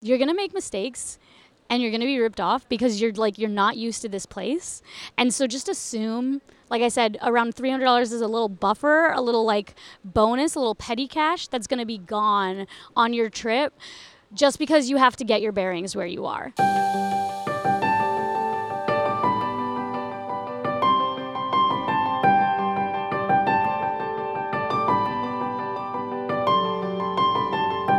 you're going to make mistakes and you're going to be ripped off because you're like you're not used to this place. And so just assume like I said around $300 is a little buffer, a little like bonus, a little petty cash that's going to be gone on your trip just because you have to get your bearings where you are.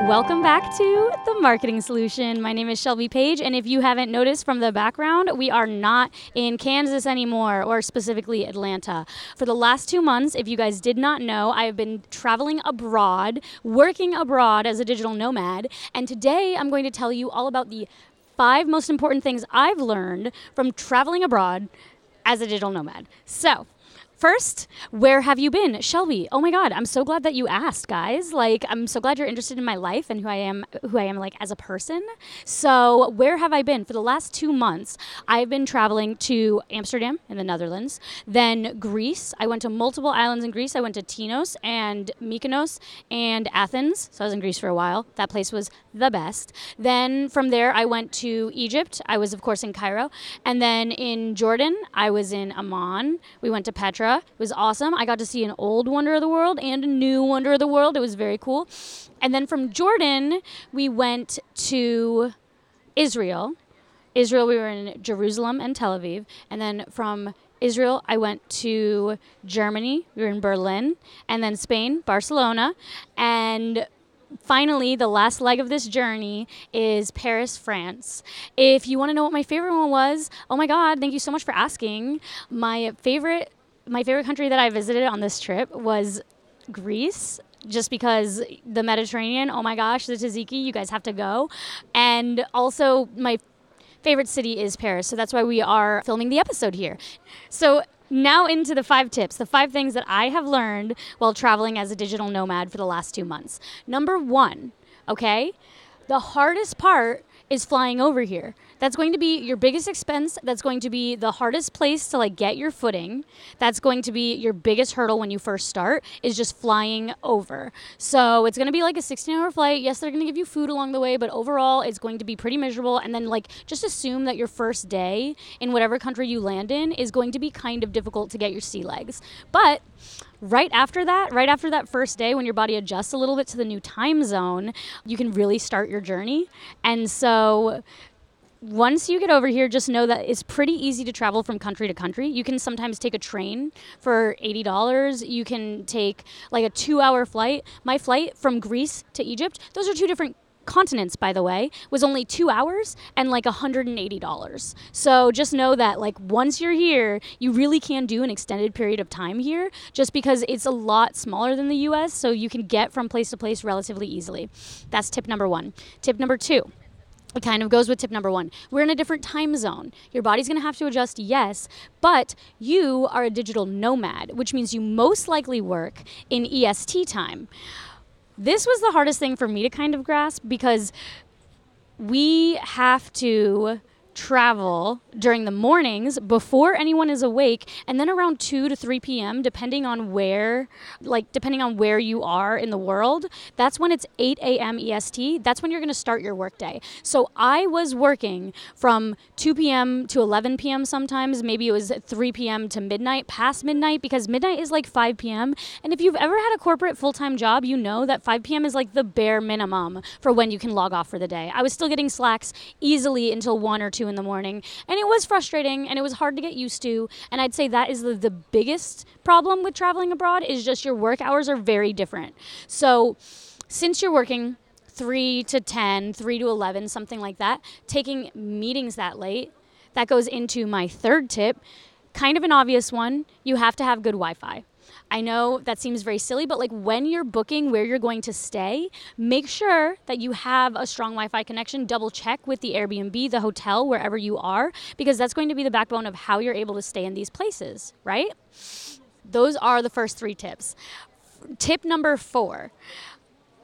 Welcome back to The Marketing Solution. My name is Shelby Page, and if you haven't noticed from the background, we are not in Kansas anymore, or specifically Atlanta. For the last two months, if you guys did not know, I have been traveling abroad, working abroad as a digital nomad, and today I'm going to tell you all about the five most important things I've learned from traveling abroad as a digital nomad. So, First, where have you been? Shelby, oh my God, I'm so glad that you asked, guys. Like, I'm so glad you're interested in my life and who I am, who I am like as a person. So, where have I been? For the last two months, I've been traveling to Amsterdam in the Netherlands, then Greece. I went to multiple islands in Greece. I went to Tinos and Mykonos and Athens. So, I was in Greece for a while. That place was the best. Then from there, I went to Egypt. I was, of course, in Cairo. And then in Jordan, I was in Amman. We went to Petra. It was awesome. I got to see an old wonder of the world and a new wonder of the world. It was very cool. And then from Jordan, we went to Israel. Israel, we were in Jerusalem and Tel Aviv. And then from Israel, I went to Germany. We were in Berlin. And then Spain, Barcelona. And finally, the last leg of this journey is Paris, France. If you want to know what my favorite one was, oh my God, thank you so much for asking. My favorite my favorite country that I visited on this trip was Greece just because the Mediterranean, oh my gosh, the tzatziki, you guys have to go. And also, my favorite city is Paris. So that's why we are filming the episode here. So, now into the five tips, the five things that I have learned while traveling as a digital nomad for the last two months. Number one, okay, the hardest part is flying over here. That's going to be your biggest expense. That's going to be the hardest place to like get your footing. That's going to be your biggest hurdle when you first start is just flying over. So it's going to be like a 16 hour flight. Yes, they're going to give you food along the way, but overall it's going to be pretty miserable. And then like just assume that your first day in whatever country you land in is going to be kind of difficult to get your sea legs. But right after that, right after that first day, when your body adjusts a little bit to the new time zone, you can really start your journey. And so once you get over here, just know that it's pretty easy to travel from country to country. You can sometimes take a train for $80. You can take like a two hour flight. My flight from Greece to Egypt, those are two different continents by the way was only two hours and like $180 so just know that like once you're here you really can do an extended period of time here just because it's a lot smaller than the us so you can get from place to place relatively easily that's tip number one tip number two it kind of goes with tip number one. We're in a different time zone. Your body's going to have to adjust, yes, but you are a digital nomad, which means you most likely work in EST time. This was the hardest thing for me to kind of grasp because we have to travel during the mornings before anyone is awake and then around 2 to 3 p.m depending on where like depending on where you are in the world that's when it's 8 a.m est that's when you're going to start your workday so i was working from 2 p.m to 11 p.m sometimes maybe it was 3 p.m to midnight past midnight because midnight is like 5 p.m and if you've ever had a corporate full-time job you know that 5 p.m is like the bare minimum for when you can log off for the day. I was still getting slacks easily until 1 or 2 in the morning. And it was frustrating and it was hard to get used to. And I'd say that is the, the biggest problem with traveling abroad is just your work hours are very different. So since you're working 3 to 10, 3 to 11, something like that, taking meetings that late, that goes into my third tip. Kind of an obvious one. You have to have good Wi Fi. I know that seems very silly, but like when you're booking where you're going to stay, make sure that you have a strong Wi Fi connection. Double check with the Airbnb, the hotel, wherever you are, because that's going to be the backbone of how you're able to stay in these places, right? Those are the first three tips. Tip number four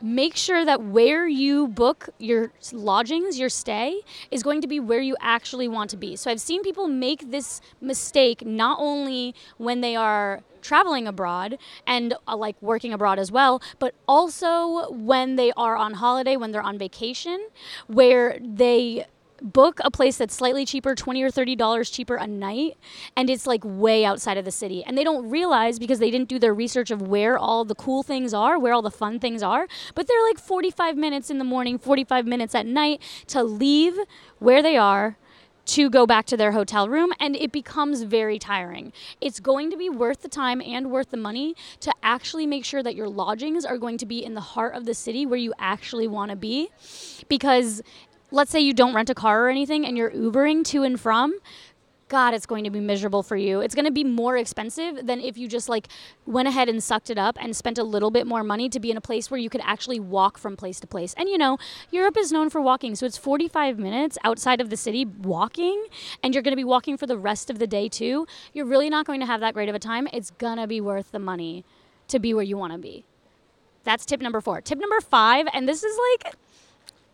make sure that where you book your lodgings, your stay, is going to be where you actually want to be. So I've seen people make this mistake not only when they are traveling abroad and uh, like working abroad as well, but also when they are on holiday, when they're on vacation, where they book a place that's slightly cheaper 20 or 30 dollars cheaper a night and it's like way outside of the city and they don't realize because they didn't do their research of where all the cool things are where all the fun things are but they're like 45 minutes in the morning 45 minutes at night to leave where they are to go back to their hotel room and it becomes very tiring. It's going to be worth the time and worth the money to actually make sure that your lodgings are going to be in the heart of the city where you actually want to be because let's say you don't rent a car or anything and you're Ubering to and from, God, it's going to be miserable for you. It's going to be more expensive than if you just like went ahead and sucked it up and spent a little bit more money to be in a place where you could actually walk from place to place. And you know, Europe is known for walking, so it's 45 minutes outside of the city walking, and you're going to be walking for the rest of the day too. You're really not going to have that great of a time. It's going to be worth the money to be where you want to be. That's tip number four. Tip number five, and this is like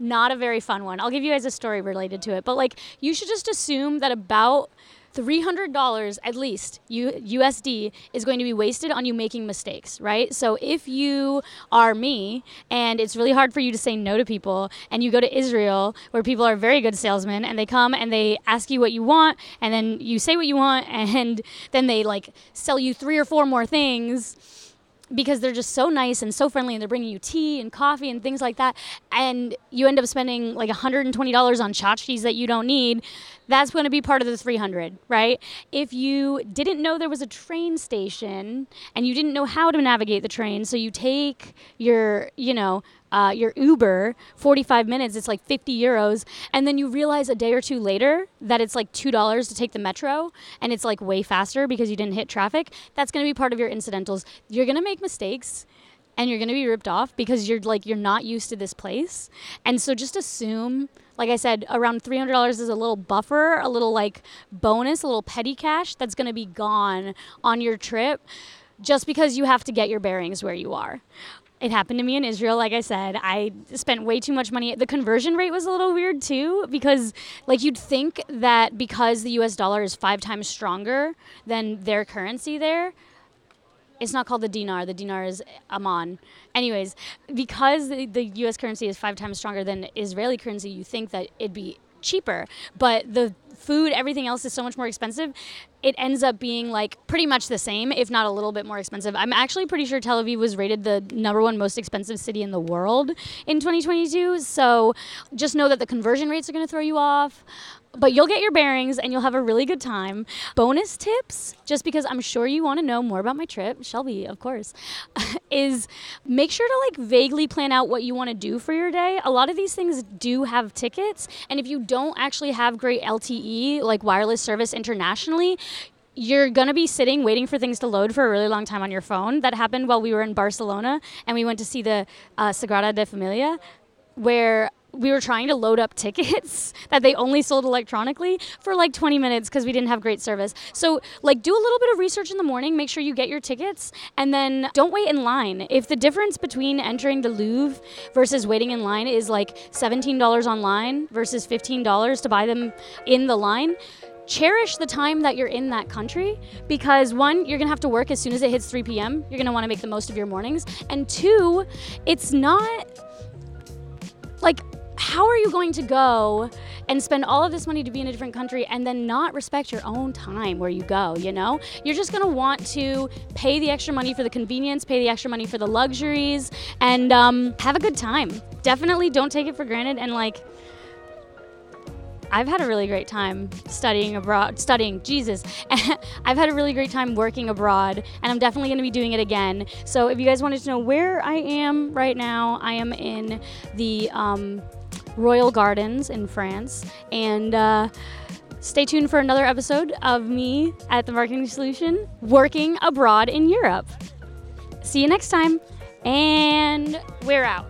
not a very fun one. I'll give you guys a story related to it. But like, you should just assume that about $300 at least USD is going to be wasted on you making mistakes, right? So if you are me and it's really hard for you to say no to people and you go to Israel where people are very good salesmen and they come and they ask you what you want and then you say what you want and then they like sell you three or four more things because they're just so nice and so friendly and they're bringing you tea and coffee and things like that. And you end up spending like $120 on tchotchkes that you don't need that's going to be part of the 300 right if you didn't know there was a train station and you didn't know how to navigate the train so you take your you know uh, your Uber, 45 minutes, it's like 50 euros. And then you realize a day or two later that it's like $2 to take the metro and it's like way faster because you didn't hit traffic. That's going to be part of your incidentals. You're going to make mistakes and you're going to be ripped off because you're like, you're not used to this place. And so just assume like I said, around $300 is a little buffer, a little like bonus, a little petty cash that's going to be gone on your trip just because you have to get your bearings where you are. It happened to me in Israel. Like I said, I spent way too much money. The conversion rate was a little weird too, because like you'd think that because the US dollar is five times stronger than their currency there, it's not called the dinar. The dinar is Amman. Anyways, because the, the U.S. currency is five times stronger than Israeli currency, you think that it'd be cheaper. But the food, everything else is so much more expensive. It ends up being like pretty much the same, if not a little bit more expensive. I'm actually pretty sure Tel Aviv was rated the number one most expensive city in the world in 2022. So just know that the conversion rates are going to throw you off but you'll get your bearings and you'll have a really good time. Bonus tips, just because I'm sure you want to know more about my trip, Shelby, of course, is make sure to like vaguely plan out what you want to do for your day. A lot of these things do have tickets, and if you don't actually have great LTE, like wireless service internationally, you're going to be sitting waiting for things to load for a really long time on your phone. That happened while we were in Barcelona and we went to see the uh, Sagrada de Familia, where we were trying to load up tickets that they only sold electronically for like 20 minutes because we didn't have great service. So, like, do a little bit of research in the morning, make sure you get your tickets, and then don't wait in line. If the difference between entering the Louvre versus waiting in line is like $17 online versus $15 to buy them in the line, cherish the time that you're in that country because one, you're gonna have to work as soon as it hits 3 p.m. You're gonna wanna make the most of your mornings. And two, it's not how are you going to go and spend all of this money to be in a different country and then not respect your own time where you go, you know? You're just gonna want to pay the extra money for the convenience, pay the extra money for the luxuries, and um, have a good time. Definitely don't take it for granted and like, I've had a really great time studying abroad, studying, Jesus. I've had a really great time working abroad, and I'm definitely going to be doing it again. So if you guys wanted to know where I am right now, I am in the um, Royal Gardens in France. And uh, stay tuned for another episode of me at the Marketing Solution working abroad in Europe. See you next time, and we're out.